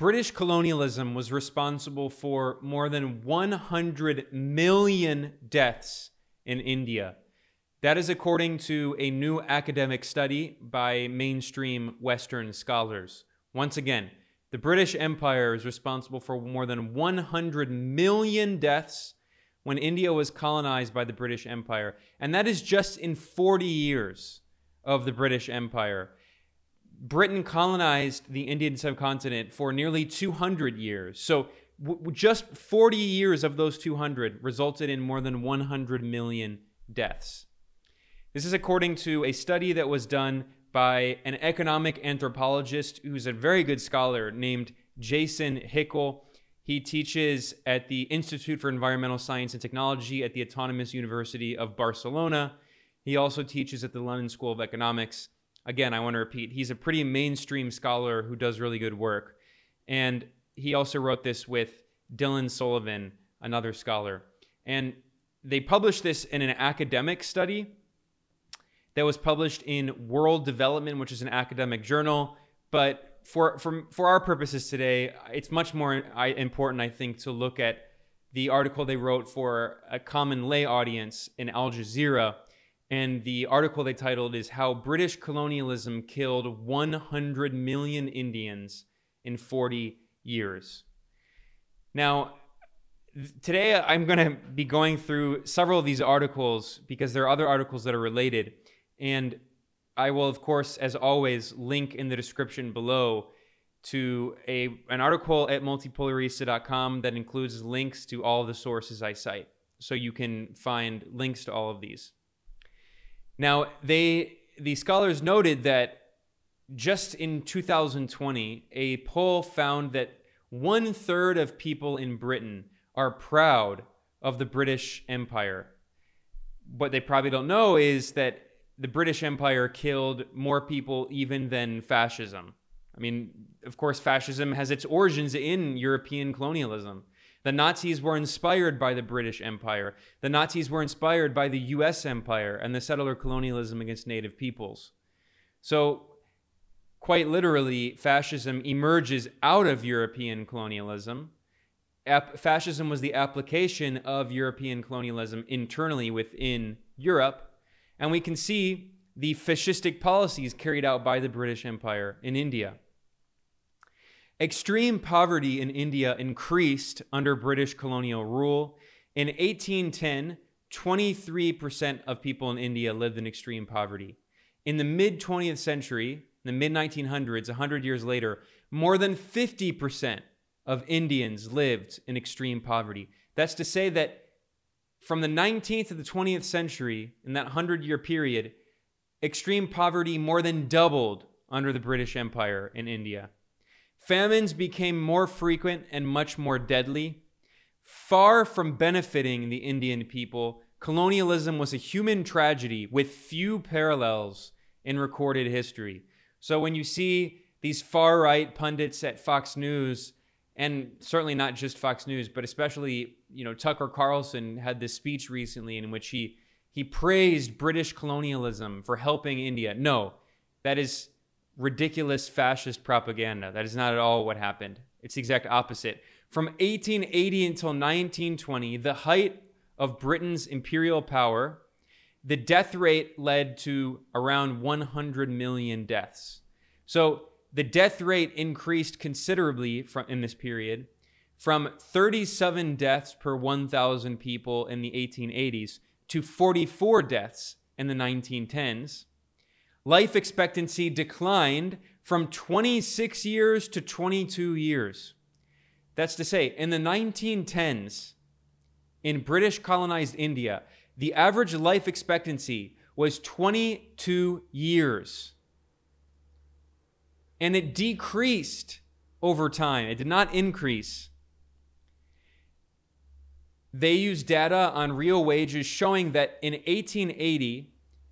British colonialism was responsible for more than 100 million deaths in India. That is according to a new academic study by mainstream Western scholars. Once again, the British Empire is responsible for more than 100 million deaths when India was colonized by the British Empire. And that is just in 40 years of the British Empire. Britain colonized the Indian subcontinent for nearly 200 years. So w- just 40 years of those 200 resulted in more than 100 million deaths. This is according to a study that was done by an economic anthropologist who's a very good scholar named Jason Hickel. He teaches at the Institute for Environmental Science and Technology at the Autonomous University of Barcelona. He also teaches at the London School of Economics. Again, I want to repeat, he's a pretty mainstream scholar who does really good work. And he also wrote this with Dylan Sullivan, another scholar. And they published this in an academic study that was published in World Development, which is an academic journal. But for for for our purposes today, it's much more important, I think, to look at the article they wrote for a common lay audience in Al Jazeera. And the article they titled is How British Colonialism Killed 100 Million Indians in 40 Years. Now, today uh, I'm going to be going through several of these articles because there are other articles that are related. And I will, of course, as always, link in the description below to a an article at multipolarista.com that includes links to all the sources I cite. So you can find links to all of these. Now, they the scholars noted that just in 2020, a poll found that one third of people in Britain are proud of the British Empire. What they probably don't know is that the British Empire killed more people even than fascism. I mean, of course, fascism has its origins in European colonialism. The Nazis were inspired by the British Empire. The Nazis were inspired by the US Empire and the settler colonialism against native peoples. So, quite literally, fascism emerges out of European colonialism. Ap- fascism was the application of European colonialism internally within Europe and we can see the fascistic policies carried out by the British Empire in India. Extreme poverty in India increased under British colonial rule. In 1810, 23% of people in India lived in extreme poverty. In the mid 20th century, in the mid 1900s, 100 years later, more than 50% of Indians lived in extreme poverty. That's to say that from the 19th to the 20th century, in that 100 year period, extreme poverty more than doubled under the British Empire in India. Famines became more frequent and much more deadly. Far from benefiting the Indian people, colonialism was a human tragedy with few parallels in recorded history. So when you see these far right pundits at Fox News and certainly not just Fox News, but especially you know Tucker Carlson had this speech recently in which he he praised British colonialism for helping India. No, that is ridiculous fascist propaganda. That is not at all what happened. It's the exact opposite. From 1880 until 1920, the height of Britain's imperial power, the death rate led to around 100 million deaths. So the death rate increased considerably from, in this period from 37 deaths per 1,000 people in the 1880s to 44 deaths in the 1910s. Life expectancy declined from 26 years to 22 years. That's to say, in the 1910s, in British colonized India, the average life expectancy was 22 years and it decreased over time. It did not increase. They used data on real wages showing that in 1880,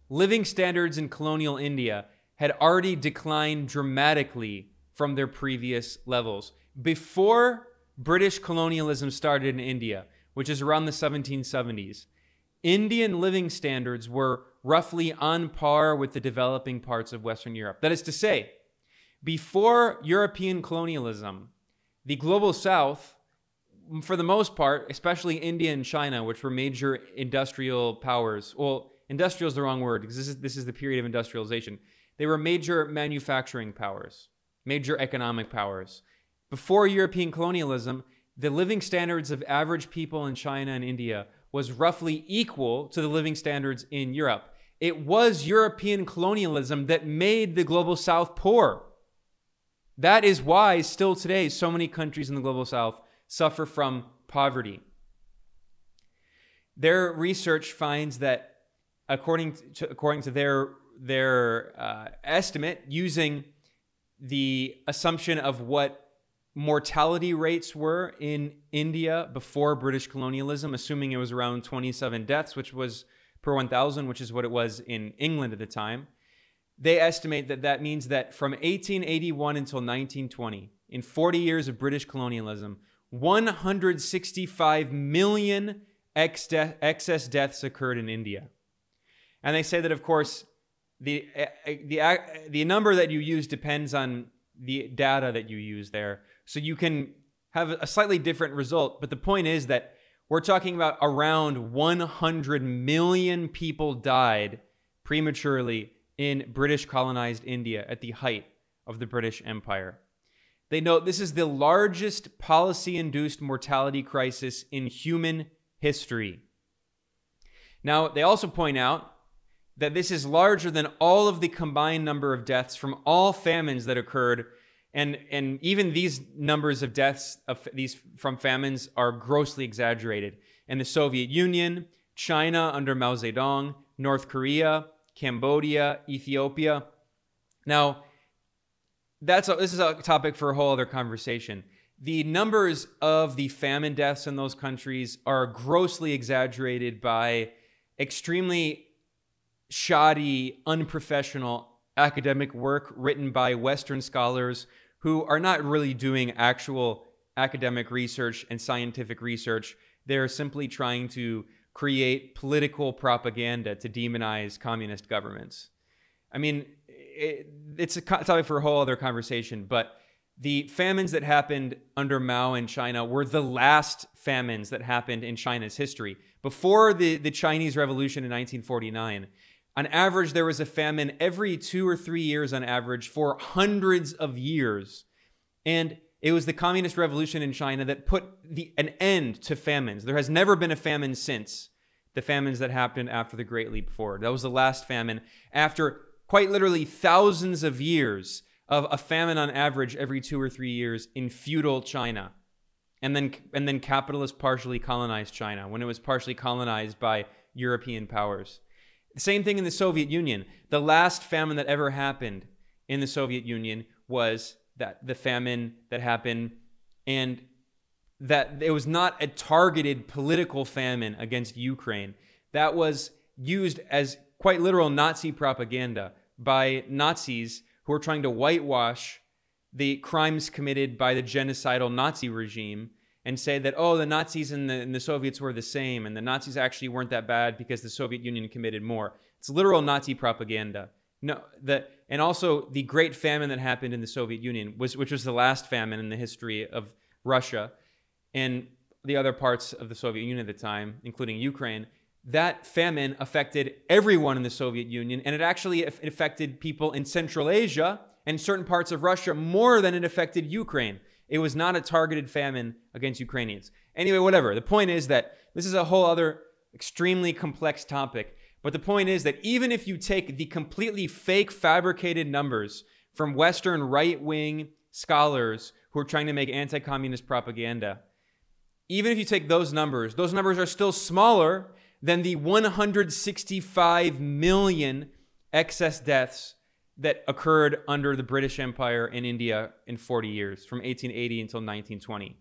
living standards in colonial India had already declined dramatically from their previous levels. Before British colonialism started in India, which is around the 1770s, Indian living standards were roughly on par with the developing parts of Western Europe. That is to say, before European colonialism, the global south, for the most part, especially India and China, which were major industrial powers, well, industrial is the wrong word because this is, this is the period of industrialization. They were major manufacturing powers, major economic powers. Before European colonialism, the living standards of average people in China and India was roughly equal to the living standards in Europe. It was European colonialism that made the global south poor. That is why, still today, so many countries in the global south suffer from poverty. Their research finds that, according to, according to their, their uh, estimate, using the assumption of what mortality rates were in India before British colonialism, assuming it was around 27 deaths, which was per 1,000, which is what it was in England at the time. They estimate that that means that from 1881 until 1920, in 40 years of British colonialism, 165 million ex de- excess deaths occurred in India. And they say that, of course, the, eh, eh, the, eh, the number that you use depends on the data that you use there. So you can have a slightly different result. But the point is that we're talking about around 100 million people died prematurely in British colonized India at the height of the British Empire. They note this is the largest policy induced mortality crisis in human history. Now, they also point out that this is larger than all of the combined number of deaths from all famines that occurred. And, and even these numbers of deaths of these from famines are grossly exaggerated. In the Soviet Union, China under Mao Zedong, North Korea, Cambodia, Ethiopia. Now, that's a, this is a topic for a whole other conversation. The numbers of the famine deaths in those countries are grossly exaggerated by extremely shoddy, unprofessional academic work written by Western scholars who are not really doing actual academic research and scientific research. They're simply trying to create political propaganda to demonize communist governments. I mean, it, it's a topic for a whole other conversation, but the famines that happened under Mao in China were the last famines that happened in China's history. Before the, the Chinese Revolution in 1949, on average, there was a famine every two or three years on average for hundreds of years. And it was the communist revolution in China that put the, an end to famines. There has never been a famine since the famines that happened after the Great Leap Forward. That was the last famine after quite literally thousands of years of a famine on average every two or three years in feudal China. And then, and then capitalists partially colonized China when it was partially colonized by European powers. Same thing in the Soviet Union. The last famine that ever happened in the Soviet Union was that the famine that happened and that it was not a targeted political famine against Ukraine. That was used as quite literal Nazi propaganda by Nazis who are trying to whitewash the crimes committed by the genocidal Nazi regime and say that, oh, the Nazis and the, and the Soviets were the same, and the Nazis actually weren't that bad because the Soviet Union committed more. It's literal Nazi propaganda. No, the, and also the Great Famine that happened in the Soviet Union, was, which was the last famine in the history of Russia and the other parts of the Soviet Union at the time, including Ukraine, that famine affected everyone in the Soviet Union, and it actually affected people in Central Asia and certain parts of Russia more than it affected Ukraine. It was not a targeted famine against Ukrainians. Anyway, whatever. The point is that this is a whole other extremely complex topic. But the point is that even if you take the completely fake, fabricated numbers from Western right wing scholars who are trying to make anti communist propaganda, even if you take those numbers, those numbers are still smaller than the 165 million excess deaths that occurred under the British Empire in India in 40 years, from 1880 until 1920.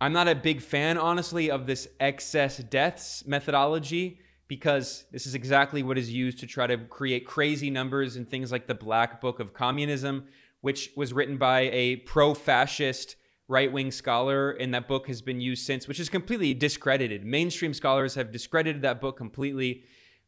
I'm not a big fan, honestly, of this excess deaths methodology because this is exactly what is used to try to create crazy numbers in things like the Black Book of Communism, which was written by a pro fascist right wing scholar, and that book has been used since, which is completely discredited. Mainstream scholars have discredited that book completely,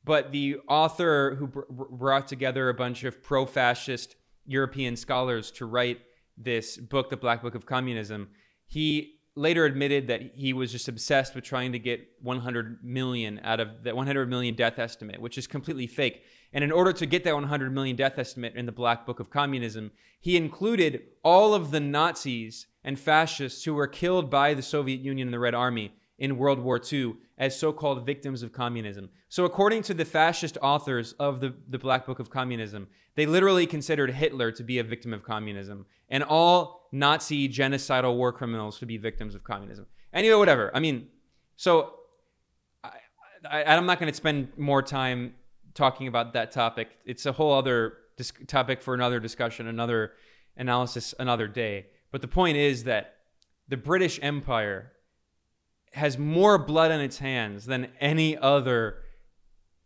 but the author who br- brought together a bunch of pro fascist European scholars to write this book, The Black Book of Communism, he later admitted that he was just obsessed with trying to get 100 million out of that 100 million death estimate, which is completely fake. And in order to get that 100 million death estimate in the Black Book of Communism, he included all of the Nazis and fascists who were killed by the Soviet Union and the Red Army in World War II as so called victims of communism. So, according to the fascist authors of the, the Black Book of Communism, they literally considered Hitler to be a victim of communism and all Nazi genocidal war criminals to be victims of communism. Anyway, whatever. I mean, so I, I, I'm not going to spend more time talking about that topic. It's a whole other dis- topic for another discussion, another analysis, another day. But the point is that the British Empire has more blood on its hands than any other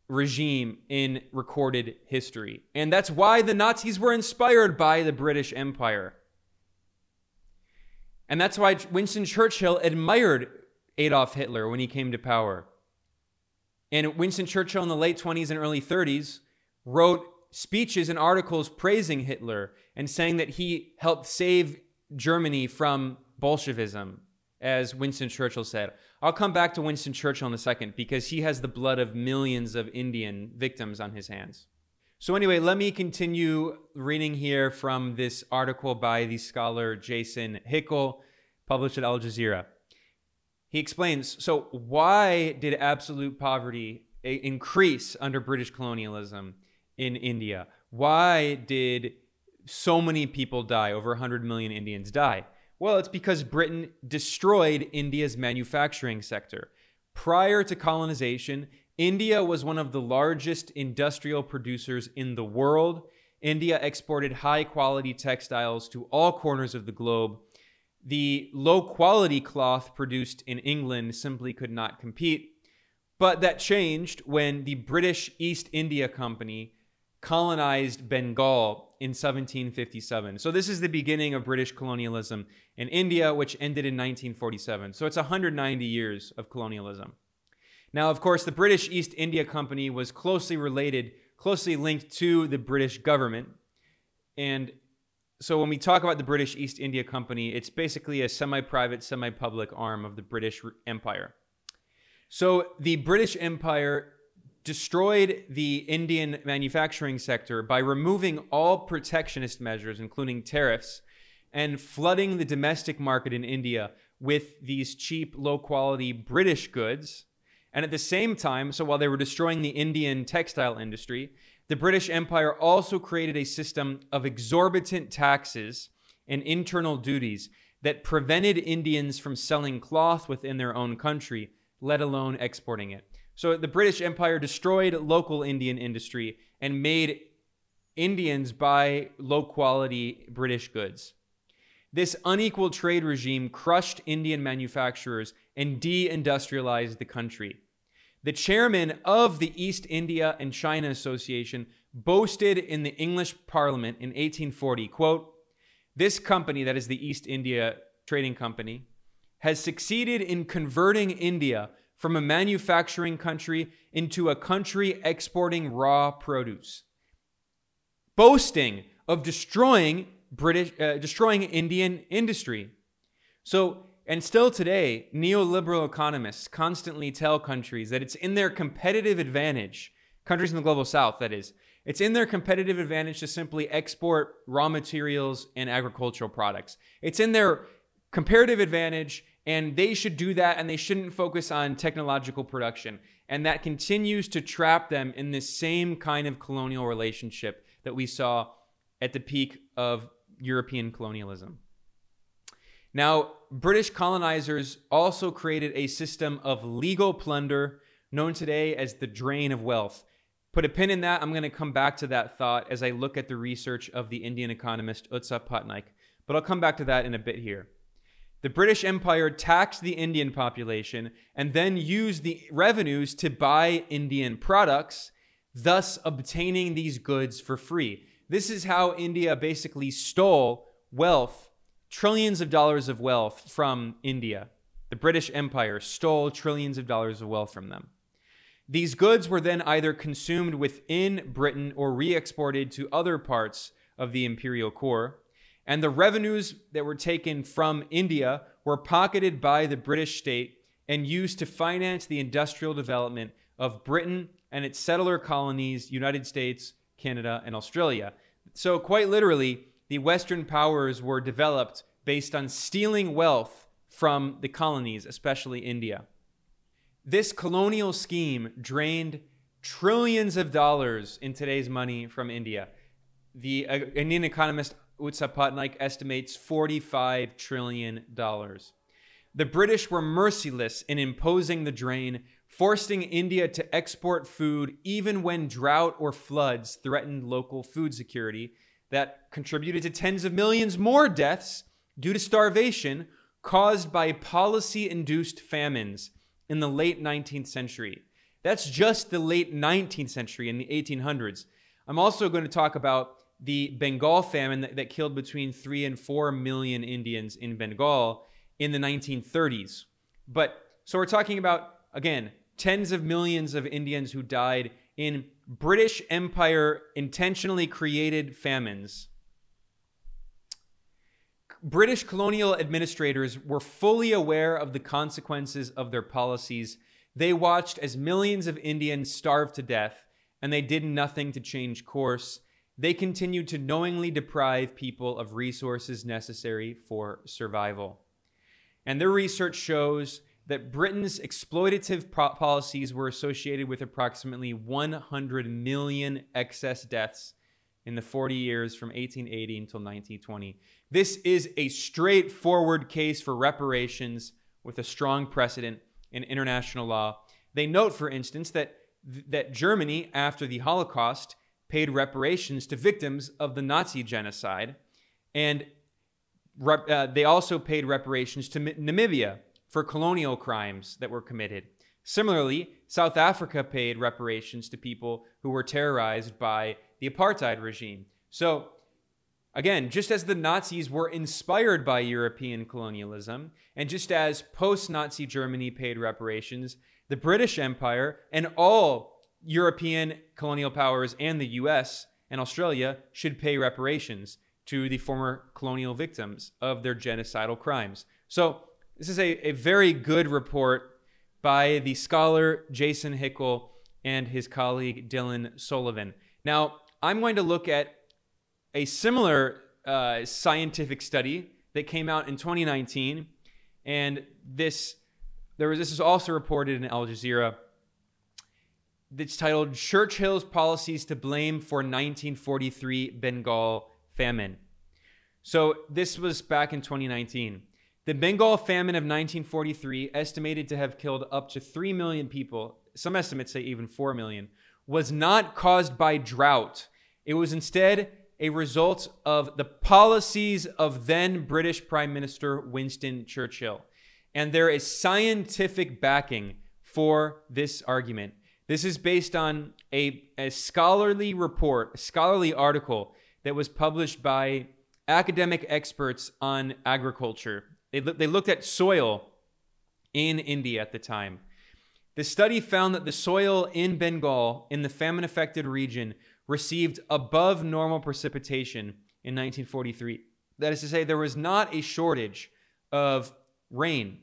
regime in recorded history. And that's why the Nazis were inspired by the British Empire. And that's why Winston Churchill admired Adolf Hitler when he came to power. And Winston Churchill in the late 20s and early 30s wrote speeches and articles praising Hitler and saying that he helped save Germany from Bolshevism, as Winston Churchill said. I'll come back to Winston Churchill in a second because he has the blood of millions of Indian victims on his hands. So, anyway, let me continue reading here from this article by the scholar Jason Hickel, published at Al Jazeera. He explains so, why did absolute poverty increase under British colonialism in India? Why did so many people die? Over 100 million Indians die. Well, it's because Britain destroyed India's manufacturing sector. Prior to colonization, India was one of the largest industrial producers in the world. India exported high quality textiles to all corners of the globe. The low quality cloth produced in England simply could not compete. But that changed when the British East India Company colonized Bengal in 1757. So this is the beginning of British colonialism in India, which ended in 1947. So it's 190 years of colonialism. Now, of course, the British East India Company was closely related, closely linked to the British government. And so when we talk about the British East India Company, it's basically a semi private, semi public arm of the British Empire. So the British Empire destroyed the Indian manufacturing sector by removing all protectionist measures, including tariffs, and flooding the domestic market in India with these cheap, low quality British goods. And at the same time, so while they were destroying the Indian textile industry, the British Empire also created a system of exorbitant taxes and internal duties that prevented Indians from selling cloth within their own country, let alone exporting it. So the British Empire destroyed local Indian industry and made Indians buy low quality British goods. This unequal trade regime crushed Indian manufacturers and deindustrialized the country. The chairman of the East India and China Association boasted in the English Parliament in 1840, quote, "This company that is the East India Trading Company has succeeded in converting India from a manufacturing country into a country exporting raw produce, boasting of destroying British, uh, destroying Indian industry. So, and still today, neoliberal economists constantly tell countries that it's in their competitive advantage, countries in the global south, that is, it's in their competitive advantage to simply export raw materials and agricultural products. It's in their comparative advantage and they should do that and they shouldn't focus on technological production. And that continues to trap them in this same kind of colonial relationship that we saw at the peak of European colonialism. Now, British colonizers also created a system of legal plunder known today as the drain of wealth. Put a pin in that. I'm going to come back to that thought as I look at the research of the Indian economist Utsa Patnaik, but I'll come back to that in a bit here. The British Empire taxed the Indian population and then used the revenues to buy Indian products, thus obtaining these goods for free. This is how India basically stole wealth, trillions of dollars of wealth from India. The British Empire stole trillions of dollars of wealth from them. These goods were then either consumed within Britain or re exported to other parts of the imperial core. And the revenues that were taken from India were pocketed by the British state and used to finance the industrial development of Britain and its settler colonies, United States, Canada, and Australia. So, quite literally, the Western powers were developed based on stealing wealth from the colonies, especially India. This colonial scheme drained trillions of dollars in today's money from India. The uh, Indian economist Utsa Patnaik estimates $45 trillion. The British were merciless in imposing the drain, forcing India to export food even when drought or floods threatened local food security. That contributed to tens of millions more deaths due to starvation caused by policy induced famines in the late 19th century. That's just the late 19th century in the 1800s. I'm also going to talk about the Bengal famine that, that killed between 3 and 4 million Indians in Bengal in the 1930s. But so we're talking about, again, tens of millions of Indians who died in British Empire intentionally created famines. British colonial administrators were fully aware of the consequences of their policies. They watched as millions of Indians starved to death, and they did nothing to change course. They continued to knowingly deprive people of resources necessary for survival. And their research shows that Britain's exploitative policies were associated with approximately 100 million excess deaths in the 40 years from 1880 until 1920. This is a straightforward case for reparations with a strong precedent in international law. They note, for instance, that that Germany, after the Holocaust, paid reparations to victims of the Nazi genocide, and uh, they also paid reparations to Namibia for colonial crimes that were committed. Similarly, South Africa paid reparations to people who were terrorized by the apartheid regime. So, again, just as the Nazis were inspired by European colonialism, and just as post Nazi Germany paid reparations, the British Empire and all European colonial powers and the US and Australia should pay reparations to the former colonial victims of their genocidal crimes. So, this is a, a very good report by the scholar Jason Hickel and his colleague Dylan Sullivan. Now, I'm going to look at a similar uh, scientific study that came out in 2019, and this there was this is also reported in Al Jazeera. It's titled "Churchill's Policies to Blame for 1943 Bengal Famine." So this was back in 2019. The Bengal famine of 1943, estimated to have killed up to 3 million people, some estimates say even 4 million, was not caused by drought. It was instead a result of the policies of then British Prime Minister Winston Churchill. And there is scientific backing for this argument. This is based on a, a scholarly report, a scholarly article that was published by academic experts on agriculture. They, they looked at soil in India at the time. The study found that the soil in Bengal, in the famine affected region, received above normal precipitation in 1943. That is to say, there was not a shortage of rain.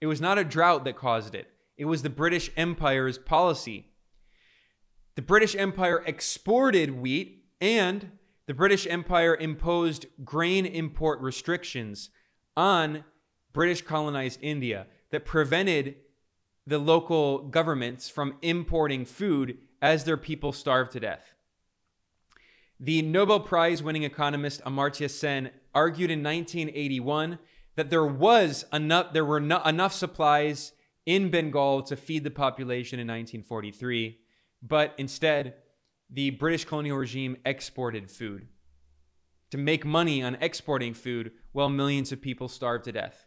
It was not a drought that caused it, it was the British Empire's policy. The British Empire exported wheat and the British Empire imposed grain import restrictions on British colonized India that prevented the local governments from importing food as their people starved to death. The Nobel Prize winning economist Amartya Sen argued in 1981 that there was enough there were no, enough supplies in Bengal to feed the population in 1943, but instead the British colonial regime exported food to make money on exporting food while millions of people starved to death.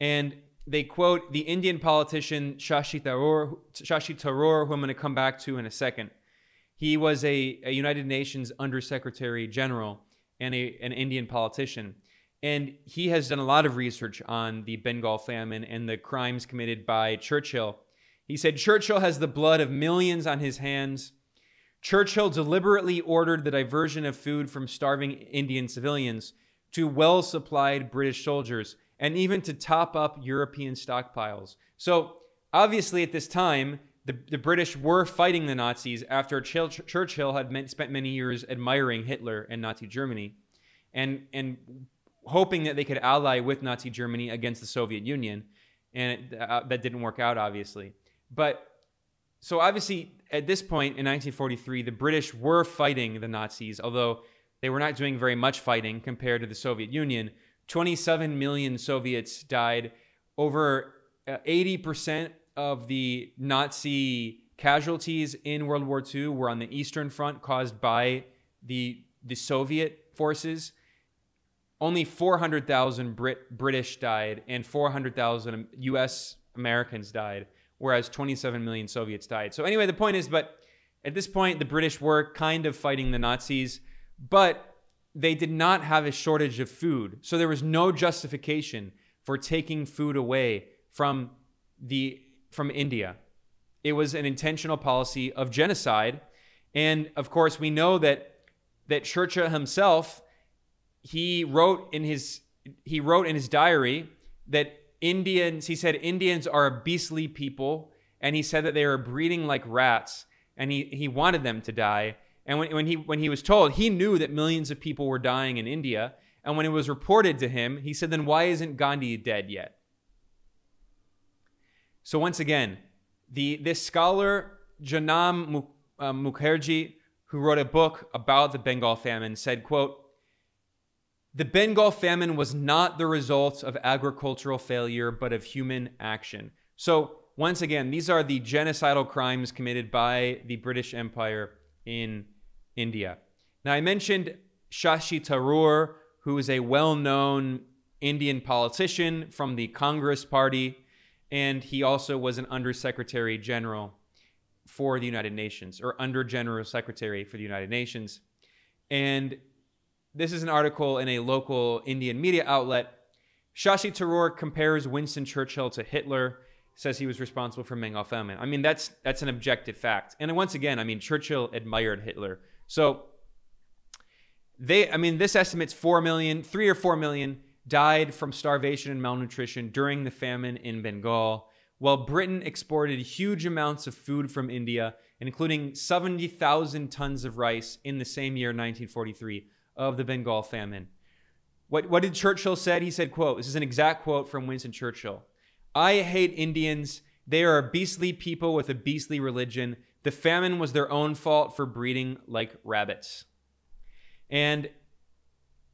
And they quote the Indian politician Shashi Tharoor, Shashi Tharoor, who I'm going to come back to in a second. He was a, a United Nations Undersecretary General and a, an Indian politician. And he has done a lot of research on the Bengal famine and the crimes committed by Churchill. He said Churchill has the blood of millions on his hands Churchill deliberately ordered the diversion of food from starving Indian civilians. to well supplied British soldiers and even to top up European stockpiles. So, obviously, at this time, the, the British were fighting the Nazis after Ch- Churchill had meant, spent many years admiring Hitler and Nazi Germany and, and hoping that they could ally with Nazi Germany against the Soviet Union. And it, uh, that didn't work out, obviously. But so, obviously, at this point in 1943, the British were fighting the Nazis, although they were not doing very much fighting compared to the Soviet Union. 27 million Soviets died. Over 80% uh, of the Nazi casualties in World War II were on the Eastern Front caused by the, the Soviet forces. Only 400,000 Brit- British died and 400,000 US Americans died, whereas 27 million Soviets died. So, anyway, the point is, but at this point, the British were kind of fighting the Nazis, but they did not have a shortage of food. So, there was no justification for taking food away from the from India. It was an intentional policy of genocide. And of course, we know that that Churchill himself he wrote in his he wrote in his diary that Indians he said Indians are a beastly people and he said that they are breeding like rats and he he wanted them to die. And when, when he when he was told he knew that millions of people were dying in India. And when it was reported to him he said then why isn't Gandhi dead yet? So once again, the this scholar Janam uh, Mukherjee, who wrote a book about the Bengal famine, said, "quote The Bengal famine was not the result of agricultural failure, but of human action." So once again, these are the genocidal crimes committed by the British Empire in India. Now, I mentioned Shashi Tharoor, who is a well known Indian politician from the Congress Party and he also was an undersecretary general for the United Nations or under general secretary for the United Nations. And this is an article in a local Indian media outlet. Shashi Tharoor compares Winston Churchill to Hitler, says he was responsible for Bengal famine. I mean, that's that's an objective fact. And once again, I mean, Churchill admired Hitler. So they, I mean, this estimates four million, three or four million died from starvation and malnutrition during the famine in Bengal, while Britain exported huge amounts of food from India, including 70,000 tons of rice in the same year, 1943, of the Bengal famine. What, what did Churchill said? He said, quote, this is an exact quote from Winston Churchill. I hate Indians. They are a beastly people with a beastly religion. The famine was their own fault for breeding like rabbits. And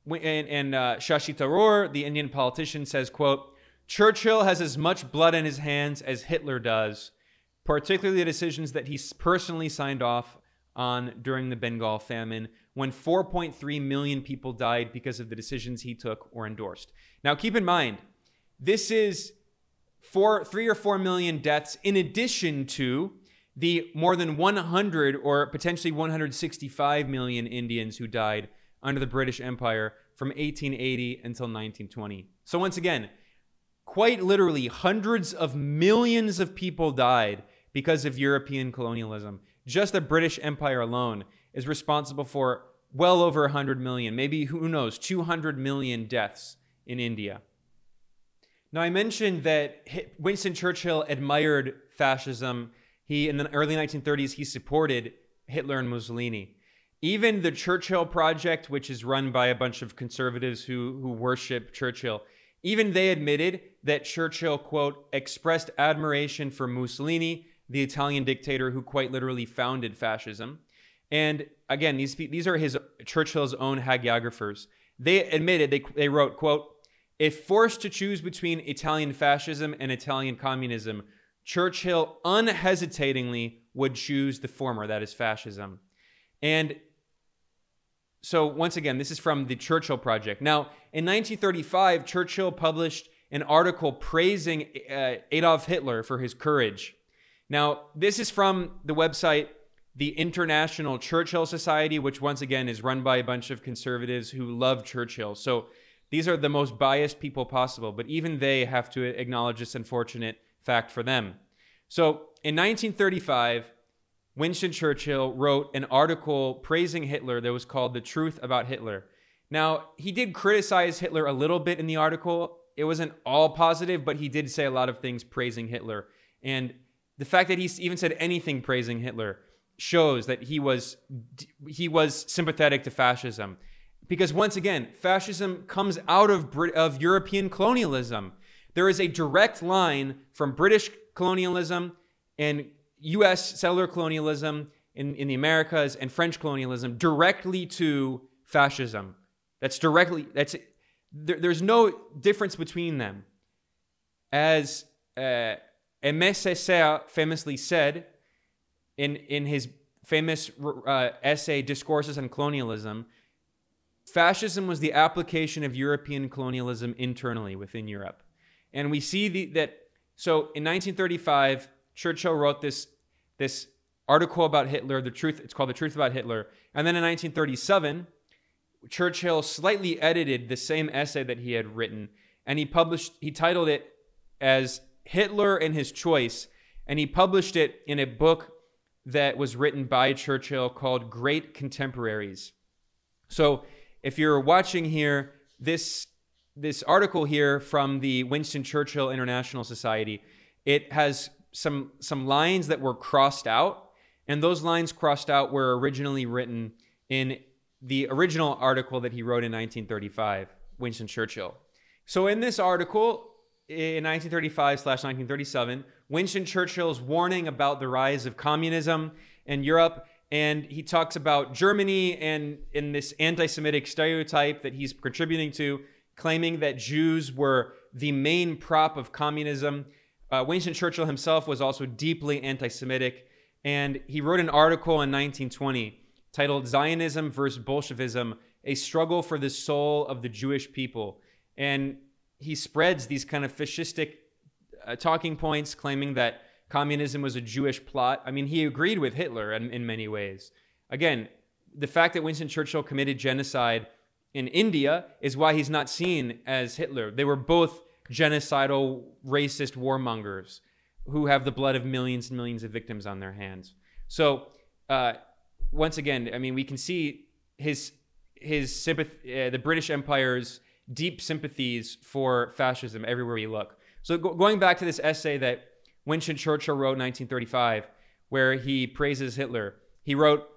and, and uh, Shashi Tharoor, the Indian politician, says, quote, Churchill has as much blood in his hands as Hitler does, particularly the decisions that he personally signed off on during the Bengal famine when 4.3 million people died because of the decisions he took or endorsed. Now, keep in mind, this is four, three or four million deaths in addition to the more than 100 or potentially 165 million Indians who died under the British Empire from 1880 until 1920. So, once again, quite literally, hundreds of millions of people died because of European colonialism. Just the British Empire alone is responsible for well over 100 million, maybe who knows, 200 million deaths in India. Now, I mentioned that Winston Churchill admired fascism. He, in the early 1930s, he supported Hitler and Mussolini. Even the Churchill Project, which is run by a bunch of conservatives who, who worship Churchill, even they admitted that Churchill, quote, expressed admiration for Mussolini, the Italian dictator who quite literally founded fascism. And again, these, these are his Churchill's own hagiographers. They admitted, they, they wrote, quote, if forced to choose between Italian fascism and Italian communism, Churchill unhesitatingly would choose the former, that is fascism. And so, once again, this is from the Churchill Project. Now, in 1935, Churchill published an article praising uh, Adolf Hitler for his courage. Now, this is from the website the International Churchill Society, which once again is run by a bunch of conservatives who love Churchill. So these are the most biased people possible, but even they have to acknowledge this unfortunate fact for them. So in 1935, Winston Churchill wrote an article praising Hitler that was called The Truth About Hitler. Now, he did criticize Hitler a little bit in the article. It wasn't all positive, but he did say a lot of things praising Hitler. And the fact that he even said anything praising Hitler shows that he was he was sympathetic to fascism. Because once again, fascism comes out of Brit- of European colonialism. There is a direct line from British colonialism and US settler colonialism in, in the Americas and French colonialism directly to fascism. That's directly, that's, there, there's no difference between them. As uh, Aimé famously said in, in his famous uh, essay, Discourses on Colonialism, fascism was the application of European colonialism internally within Europe. And we see the, that, so in 1935, Churchill wrote this, this article about Hitler, the truth, it's called The Truth About Hitler. And then in 1937, Churchill slightly edited the same essay that he had written, and he published, he titled it as Hitler and His Choice, and he published it in a book that was written by Churchill called Great Contemporaries. So if you're watching here, this this article here from the Winston Churchill International Society, it has some some lines that were crossed out, and those lines crossed out were originally written in the original article that he wrote in 1935, Winston Churchill. So in this article in 1935 slash 1937, Winston Churchill's warning about the rise of communism in Europe, and he talks about Germany and in this anti-Semitic stereotype that he's contributing to, claiming that Jews were the main prop of communism. Uh, Winston Churchill himself was also deeply anti-Semitic, and he wrote an article in 1920 titled Zionism versus Bolshevism A Struggle for the Soul of the Jewish People. And he spreads these kind of fascistic uh, talking points, claiming that communism was a Jewish plot. I mean, he agreed with Hitler in, in many ways. Again, the fact that Winston Churchill committed genocide in India is why he's not seen as Hitler. They were both genocidal, racist warmongers who have the blood of millions and millions of victims on their hands. So, uh, once again, I mean, we can see his his sympathy, uh, the British Empire's deep sympathies for fascism everywhere we look. So go- going back to this essay that Winston Churchill wrote in 1935, where he praises Hitler, he wrote,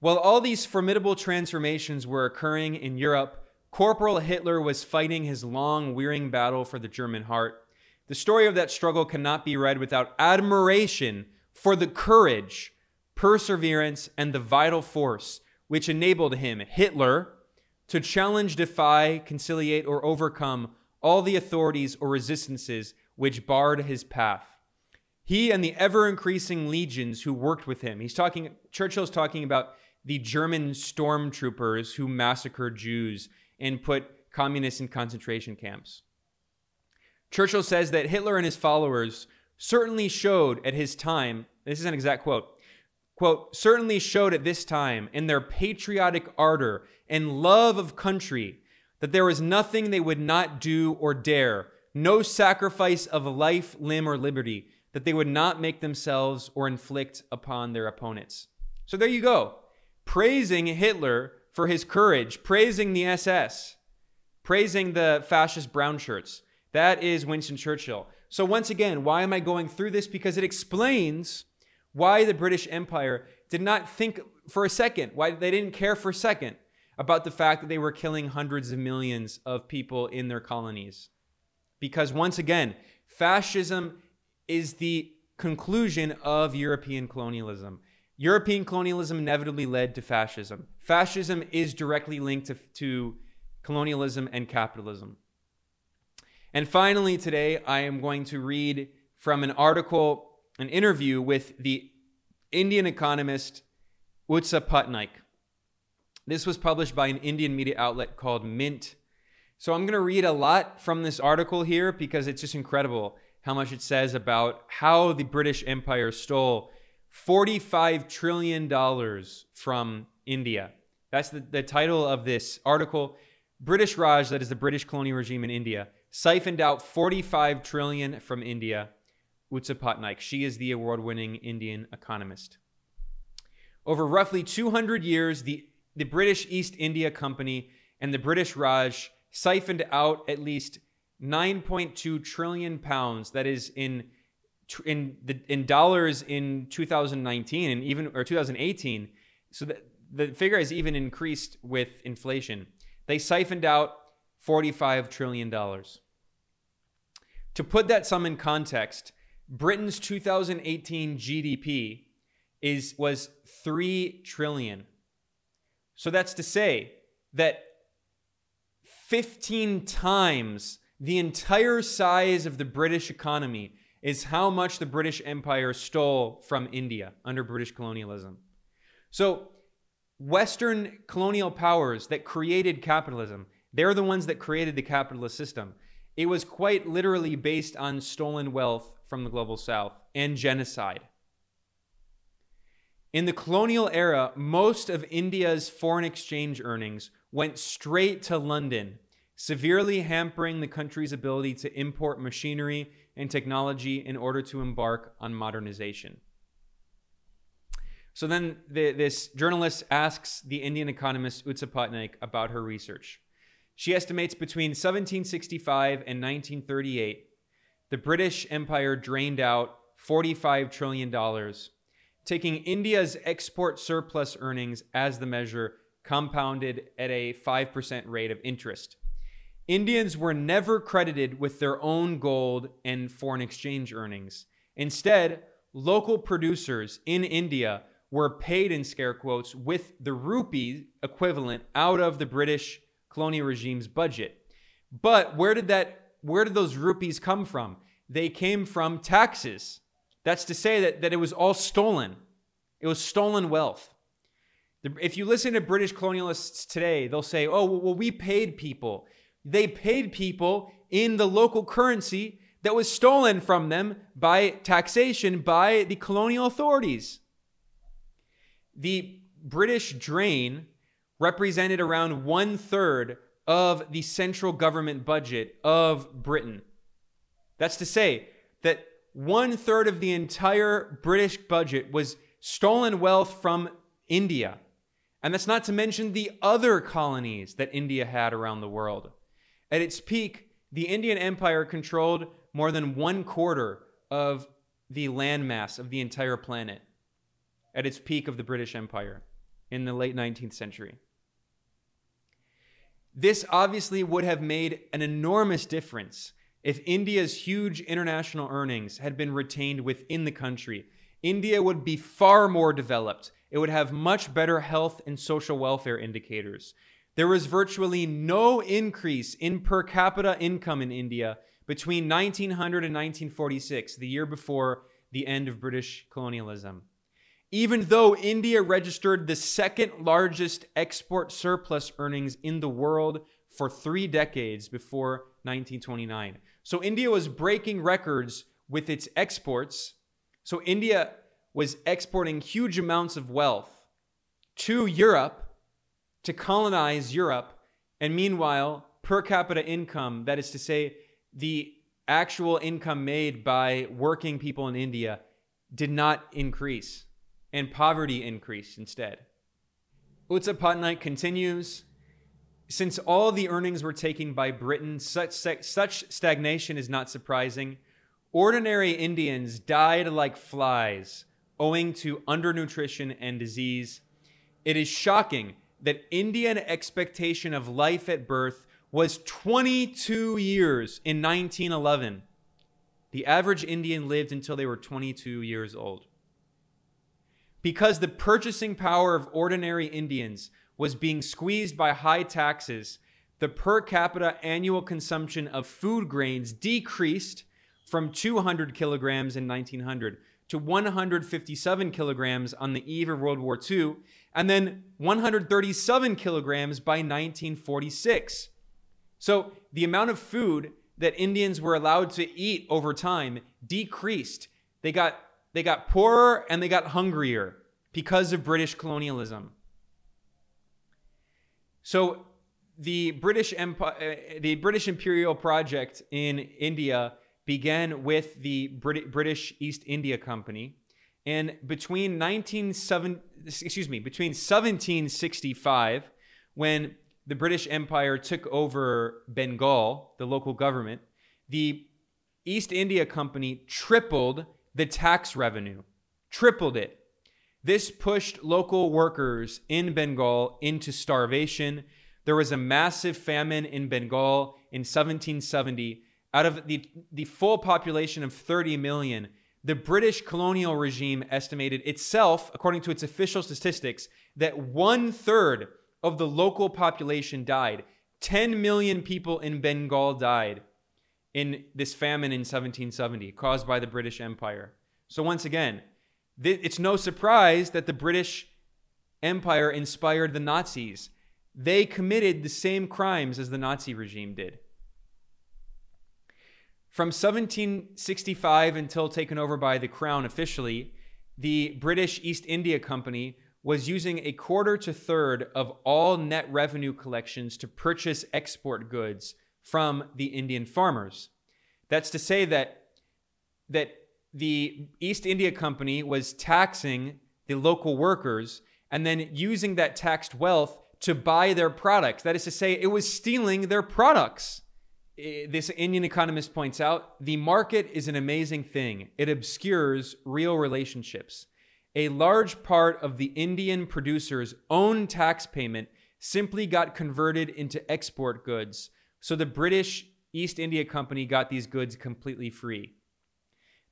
"While all these formidable transformations were occurring in Europe, Corporal Hitler was fighting his long, wearying battle for the German heart. The story of that struggle cannot be read without admiration for the courage." perseverance, and the vital force which enabled him, Hitler, to challenge, defy, conciliate, or overcome all the authorities or resistances which barred his path. He and the ever increasing legions who worked with him. He's talking, Churchill's talking about the German stormtroopers who massacred Jews and put communists in concentration camps. Churchill says that Hitler and his followers certainly showed at his time, this is an exact quote, quote, certainly showed at this time in their patriotic ardor and love of country that there was nothing they would not do or dare, no sacrifice of life, limb, or liberty that they would not make themselves or inflict upon their opponents. So there you go. Praising Hitler for his courage, praising the SS, praising the fascist brown shirts. That is Winston Churchill. So, once again, why am I going through this? Because it explains why the British Empire did not think for a second, why they didn't care for a second about the fact that they were killing hundreds of millions of people in their colonies. Because once again, fascism is the conclusion of European colonialism. European colonialism inevitably led to fascism. Fascism is directly linked to, to colonialism and capitalism. And finally, today, I am going to read from an article an interview with the Indian economist Utsa Patnaik. This was published by an Indian media outlet called Mint. So I'm going to read a lot from this article here because it's just incredible how much it says about how the British Empire stole $45 trillion from India. That's the, the title of this article. British Raj, that is the British colonial regime in India, siphoned out 45 trillion from India Utsa Patnaik. She is the award winning Indian economist. Over roughly 200 years, the, the British East India Company and the British Raj siphoned out at least 9.2 trillion pounds. That is in in the in dollars in 2019 and even or 2018. So that the figure has even increased with inflation. They siphoned out 45 trillion dollars. To put that sum in context, Britain's 2018 GDP is was 3 trillion. So that's to say that 15 times the entire size of the British economy is how much the British Empire stole from India under British colonialism. So, Western colonial powers that created capitalism, they're the ones that created the capitalist system. It was quite literally based on stolen wealth from the global south and genocide. In the colonial era, most of India's foreign exchange earnings went straight to London, severely hampering the country's ability to import machinery and technology in order to embark on modernization. So then the, this journalist asks the Indian economist Utsa Patnaik about her research. She estimates between 1765 and 1938, the British Empire drained out $45 trillion taking India's export surplus earnings as the measure, compounded at a 5% rate of interest. Indians were never credited with their own gold and foreign exchange earnings. Instead, local producers in India were paid in scare quotes with the rupee equivalent out of the British colonial regime's budget. But where did that where did those rupees come from? They came from taxes. That's to say that, that it was all stolen. It was stolen wealth. If you listen to British colonialists today, they'll say, oh, well, we paid people. They paid people in the local currency that was stolen from them by taxation by the colonial authorities. The British drain represented around one third of the central government budget of Britain. That's to say that one third of the entire British budget was stolen wealth from India. And that's not to mention the other colonies that India had around the world. At its peak, the Indian Empire controlled more than one quarter of the landmass of the entire planet at its peak of the British Empire in the late 19th century. This obviously would have made an enormous difference if India's huge international earnings had been retained within the country. India would be far more developed. It would have much better health and social welfare indicators. There was virtually no increase in per capita income in India between 1900 and 1946, the year before the end of British colonialism. Even though India registered the second largest export surplus earnings in the world for three decades before 1929. So India was breaking records with its exports. So India was exporting huge amounts of wealth to Europe to colonize Europe. And meanwhile, per capita income, that is to say, the actual income made by working people in India, did not increase, and poverty increased instead. Utsa Patnaik continues since all the earnings were taken by Britain, such, such stagnation is not surprising. Ordinary Indians died like flies owing to undernutrition and disease. It is shocking that Indian expectation of life at birth was 22 years in 1911. The average Indian lived until they were 22 years old. Because the purchasing power of ordinary Indians was being squeezed by high taxes, the per capita annual consumption of food grains decreased from 200 kilograms in 1900 to 157 kilograms on the eve of World War II, and then 137 kilograms by 1946. So the amount of food that Indians were allowed to eat over time decreased. They got they got poorer and they got hungrier because of British colonialism. So the British Empire, uh, the British Imperial Project in India began with the Brit- British East India Company, and between 1970, excuse me, between 1765, when the British Empire took over Bengal, the local government, the East India Company tripled the tax revenue, tripled it. This pushed local workers in Bengal into starvation. There was a massive famine in Bengal in 1770. Out of the, the full population of 30 million, the British colonial regime estimated itself, according to its official statistics, that one third of the local population died. 10 million people in Bengal died in this famine in 1770 caused by the British Empire. So, once again, th- it's no surprise that the British Empire inspired the Nazis. They committed the same crimes as the Nazi regime did. From 1765 until taken over by the Crown officially, the British East India Company was using a quarter to third of all net revenue collections to purchase export goods from the Indian farmers. That's to say that that the East India Company was taxing the local workers and then using that taxed wealth to buy their products. That is to say, it was stealing their products. This Indian economist points out the market is an amazing thing. It obscures real relationships. A large part of the Indian producer's own tax payment simply got converted into export goods. So the British East India Company got these goods completely free.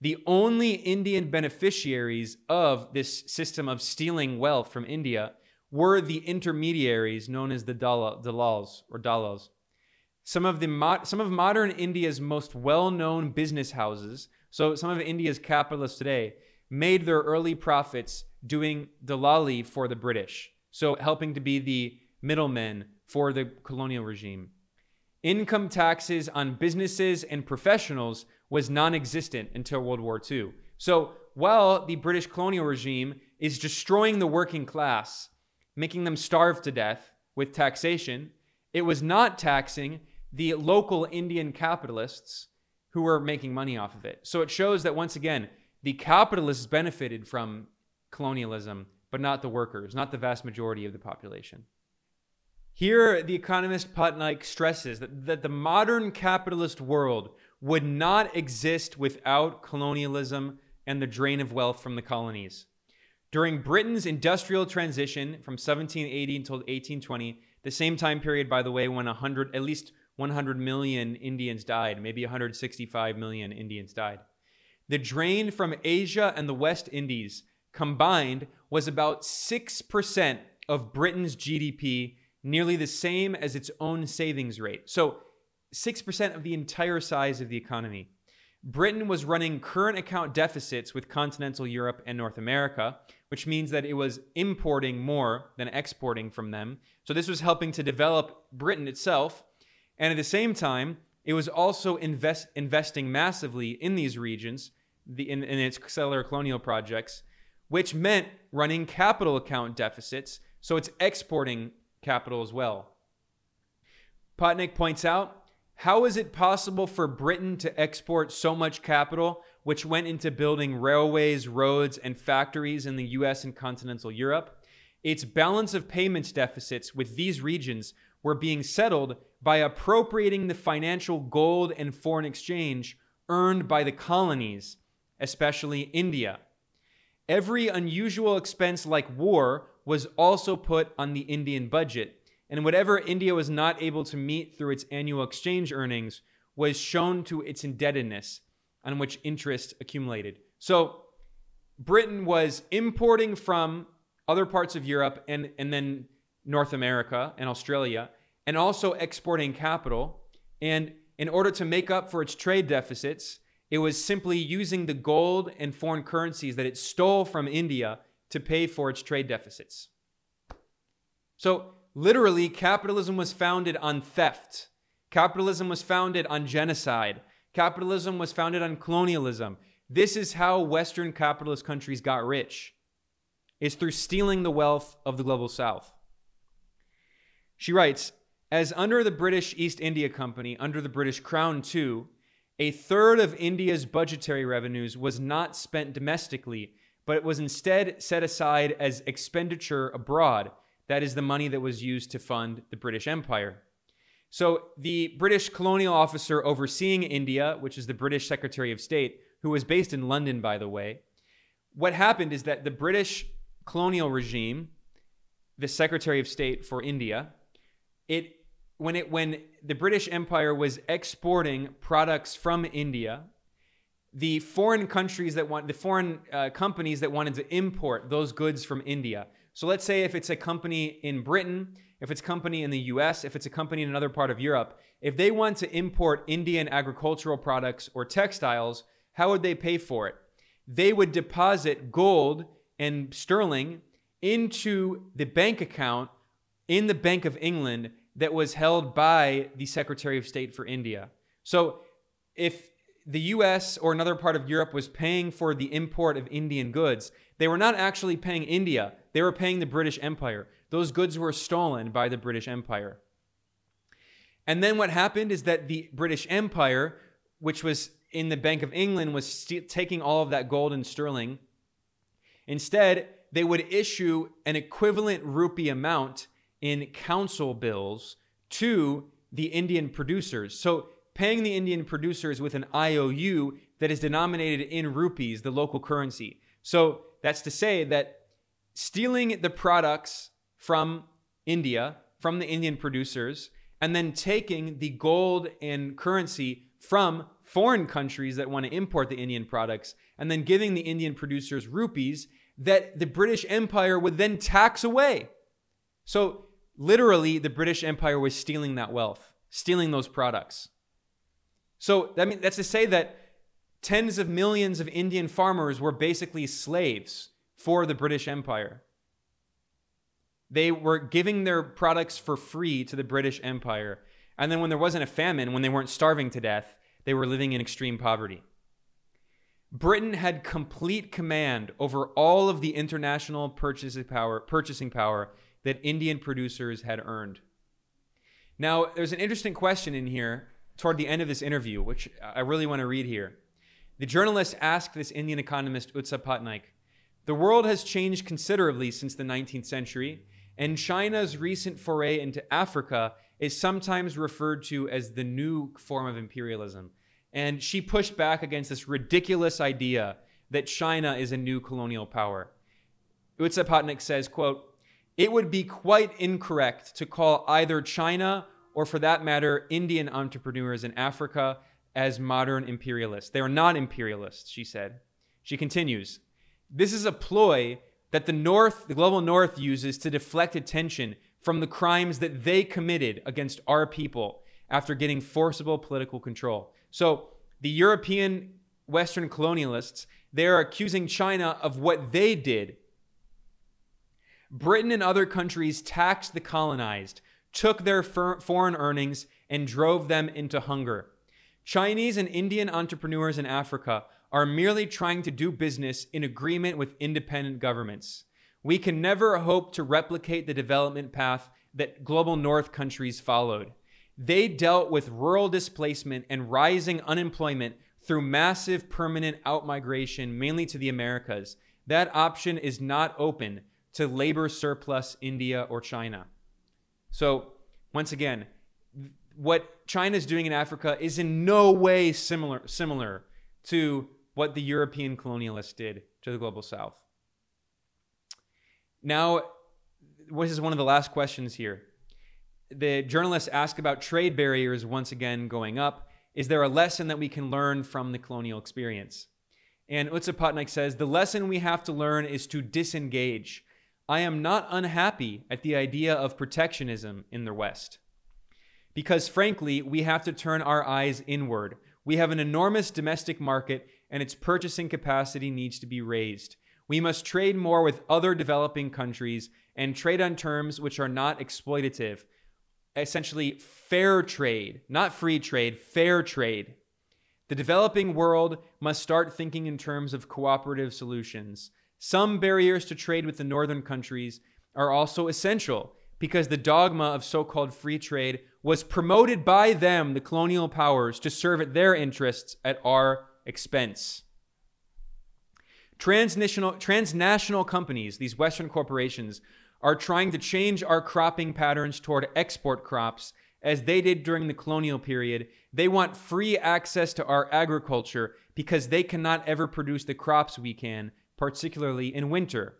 The only Indian beneficiaries of this system of stealing wealth from India were the intermediaries known as the dalals or dalals. Some of the mo- some of modern India's most well-known business houses, so some of India's capitalists today, made their early profits doing dalali for the British, so helping to be the middlemen for the colonial regime. Income taxes on businesses and professionals was non existent until World War II. So while the British colonial regime is destroying the working class, making them starve to death with taxation, it was not taxing the local Indian capitalists who were making money off of it. So it shows that once again, the capitalists benefited from colonialism, but not the workers, not the vast majority of the population. Here, the economist Patnaik stresses that, that the modern capitalist world would not exist without colonialism and the drain of wealth from the colonies. During Britain's industrial transition from 1780 until 1820, the same time period, by the way, when 100, at least 100 million Indians died, maybe 165 million Indians died. The drain from Asia and the West Indies combined was about 6% of Britain's GDP, nearly the same as its own savings rate. So 6% of the entire size of the economy. Britain was running current account deficits with continental Europe and North America, which means that it was importing more than exporting from them. So this was helping to develop Britain itself. And at the same time, it was also invest, investing massively in these regions, the, in, in its settler colonial projects, which meant running capital account deficits. So it's exporting capital as well. Patnaik points out how is it possible for Britain to export so much capital, which went into building railways, roads, and factories in the US and continental Europe? Its balance of payments deficits with these regions were being settled by appropriating the financial gold and foreign exchange earned by the colonies, especially India. Every unusual expense like war was also put on the Indian budget, and whatever India was not able to meet through its annual exchange earnings was shown to its indebtedness on which interest accumulated. So Britain was importing from other parts of Europe and, and then North America and Australia, and also exporting capital. And in order to make up for its trade deficits, it was simply using the gold and foreign currencies that it stole from India to pay for its trade deficits. So Literally, capitalism was founded on theft. Capitalism was founded on genocide. Capitalism was founded on colonialism. This is how Western capitalist countries got rich. Is through stealing the wealth of the global south. She writes, as under the British East India Company, under the British Crown too, a third of India's budgetary revenues was not spent domestically, but it was instead set aside as expenditure abroad That is the money that was used to fund the British Empire. So the British colonial officer overseeing India, which is the British Secretary of State, who was based in London, by the way, what happened is that the British colonial regime, the Secretary of State for India, it when it when the British Empire was exporting products from India, the foreign countries that want the foreign uh, companies that wanted to import those goods from India. So let's say if it's a company in Britain, if it's a company in the US, if it's a company in another part of Europe, if they want to import Indian agricultural products or textiles, how would they pay for it? They would deposit gold and sterling into the bank account in the Bank of England that was held by the Secretary of State for India. So if the US or another part of Europe was paying for the import of Indian goods, they were not actually paying India, they were paying the British Empire. Those goods were stolen by the British Empire. And then what happened is that the British Empire, which was in the Bank of England, was st- taking all of that gold and sterling. Instead, they would issue an equivalent rupee amount in council bills to the Indian producers. So paying the Indian producers with an IOU that is denominated in rupees, the local currency. So that's to say that stealing the products from India, from the Indian producers, and then taking the gold and currency from foreign countries that want to import the Indian products, and then giving the Indian producers rupees that the British Empire would then tax away. So literally, the British Empire was stealing that wealth, stealing those products. So that mean, that's to say that tens of millions of Indian farmers were basically slaves for the British Empire. They were giving their products for free to the British Empire. And then when there wasn't a famine, when they weren't starving to death, they were living in extreme poverty. Britain had complete command over all of the international purchasing power, purchasing power that Indian producers had earned. Now, there's an interesting question in here toward the end of this interview, which I really want to read here. The journalist asked this Indian economist, Utsa Patnaik, The world has changed considerably since the 19th century, and China's recent foray into Africa is sometimes referred to as the new form of imperialism. And she pushed back against this ridiculous idea that China is a new colonial power. Utsa Patnaik says, quote, it would be quite incorrect to call either China or for that matter, Indian entrepreneurs in Africa as modern imperialists. They are not imperialists, she said. She continues This is a ploy that the North, the global North, uses to deflect attention from the crimes that they committed against our people after getting forcible political control. So the European Western colonialists, they are accusing China of what they did. Britain and other countries taxed the colonized, took their foreign earnings and drove them into hunger. Chinese and Indian entrepreneurs in Africa are merely trying to do business in agreement with independent governments. We can never hope to replicate the development path that global north countries followed. They dealt with rural displacement and rising unemployment through massive permanent outmigration, mainly to the Americas. That option is not open to labor surplus India or China. So, once again, what China is doing in Africa is in no way similar similar to what the European colonialists did to the global south. Now, this is one of the last questions here. The journalists ask about trade barriers once again going up. Is there a lesson that we can learn from the colonial experience? And Utsa Patnaik says the lesson we have to learn is to disengage I am not unhappy at the idea of protectionism in the West. Because frankly, we have to turn our eyes inward. We have an enormous domestic market, and its purchasing capacity needs to be raised. We must trade more with other developing countries and trade on terms which are not exploitative. Essentially, fair trade, not free trade, fair trade. The developing world must start thinking in terms of cooperative solutions. Some barriers to trade with the northern countries are also essential because the dogma of so called free trade was promoted by them, the colonial powers, to serve at their interests at our expense. Transnational, transnational companies, these Western corporations, are trying to change our cropping patterns toward export crops as they did during the colonial period. They want free access to our agriculture because they cannot ever produce the crops we can, particularly in winter.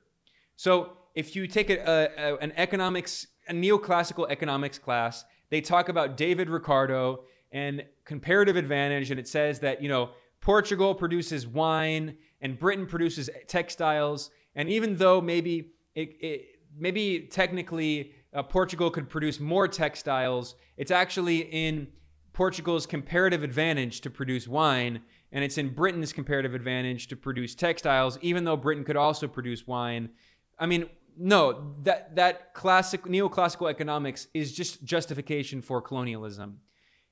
So, if you take a, a, an economics, a neoclassical economics class, they talk about David Ricardo and comparative advantage, and it says that, you know, Portugal produces wine and Britain produces textiles. And even though maybe it, it maybe technically uh, Portugal could produce more textiles, it's actually in Portugal's comparative advantage to produce wine, and it's in Britain's comparative advantage to produce textiles, even though Britain could also produce wine. I mean, no, that that classic neoclassical economics is just justification for colonialism.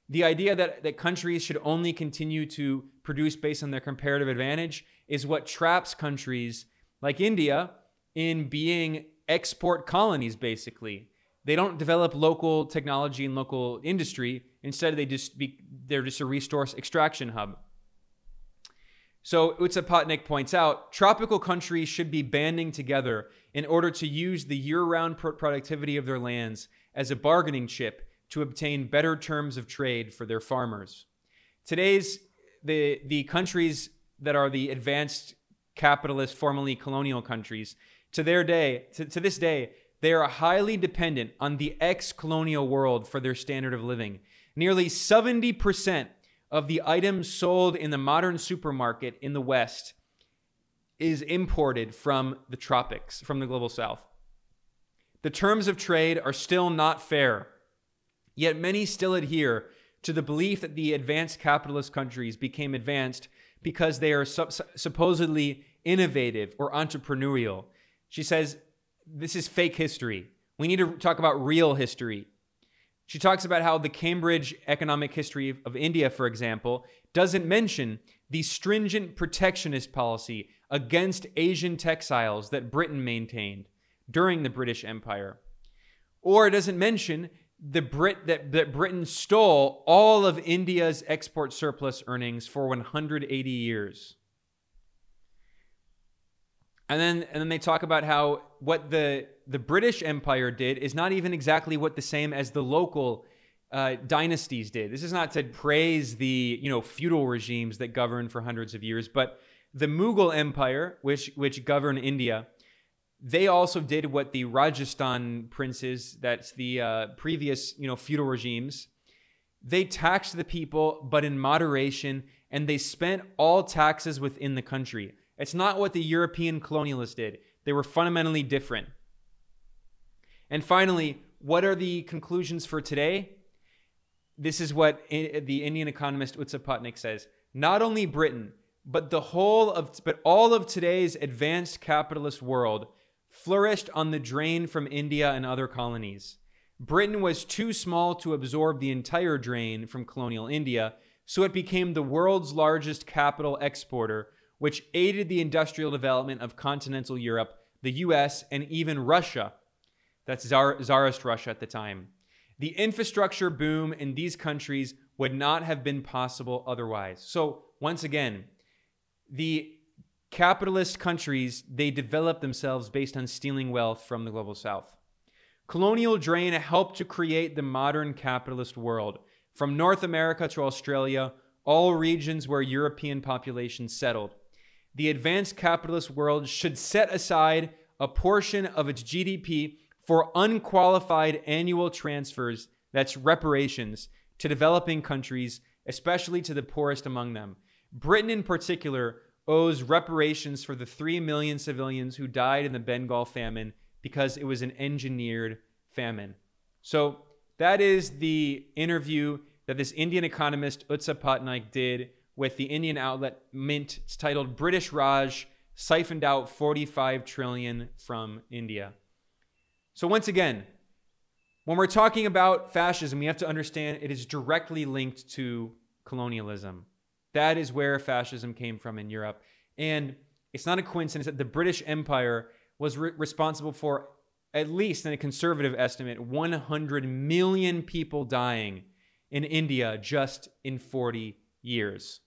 The idea that, that countries should only continue to produce based on their comparative advantage is what traps countries like India in being export colonies, basically. They don't develop local technology and local industry. Instead, they just be, they're just a resource extraction hub. So Utsa Patnaik points out, tropical countries should be banding together in order to use the year-round productivity of their lands as a bargaining chip to obtain better terms of trade for their farmers. Today's the the countries that are the advanced capitalist, formerly colonial countries, to their day, to, to this day, they are highly dependent on the ex-colonial world for their standard of living. Nearly 70% of the items sold in the modern supermarket in the West is imported from the tropics, from the global south. The terms of trade are still not fair, yet many still adhere to the belief that the advanced capitalist countries became advanced because they are su- supposedly innovative or entrepreneurial. She says, This is fake history. We need to talk about real history. She talks about how the Cambridge Economic History of India, for example, doesn't mention the stringent protectionist policy against Asian textiles that Britain maintained during the British Empire. Or it doesn't mention the Brit that, that Britain stole all of India's export surplus earnings for 180 years. And then and then they talk about how what the the British Empire did is not even exactly what the same as the local uh, dynasties did. This is not to praise the you know feudal regimes that governed for hundreds of years, but the Mughal Empire, which which governed India, they also did what the Rajasthan princes, that's the uh, previous you know feudal regimes, they taxed the people, but in moderation, and they spent all taxes within the country. It's not what the European colonialists did. They were fundamentally different. And finally, what are the conclusions for today? This is what the Indian economist Utsa Patnaik says. Not only Britain, but the whole of but all of today's advanced capitalist world flourished on the drain from India and other colonies. Britain was too small to absorb the entire drain from colonial India, so it became the world's largest capital exporter which aided the industrial development of continental Europe, the US, and even Russia. That's Tsar- Tsarist Russia at the time. The infrastructure boom in these countries would not have been possible otherwise. So, once again, the capitalist countries, they developed themselves based on stealing wealth from the global south. Colonial drain helped to create the modern capitalist world. From North America to Australia, all regions where European populations settled the advanced capitalist world should set aside a portion of its GDP for unqualified annual transfers, that's reparations, to developing countries, especially to the poorest among them. Britain, in particular, owes reparations for the 3 million civilians who died in the Bengal famine because it was an engineered famine. So, that is the interview that this Indian economist Utsa Patnaik did with the Indian outlet Mint. It's titled British Raj siphoned out 45 trillion from India. So once again, when we're talking about fascism, we have to understand it is directly linked to colonialism. That is where fascism came from in Europe. And it's not a coincidence that the British Empire was re- responsible for at least in a conservative estimate 100 million people dying in India just in 40 years.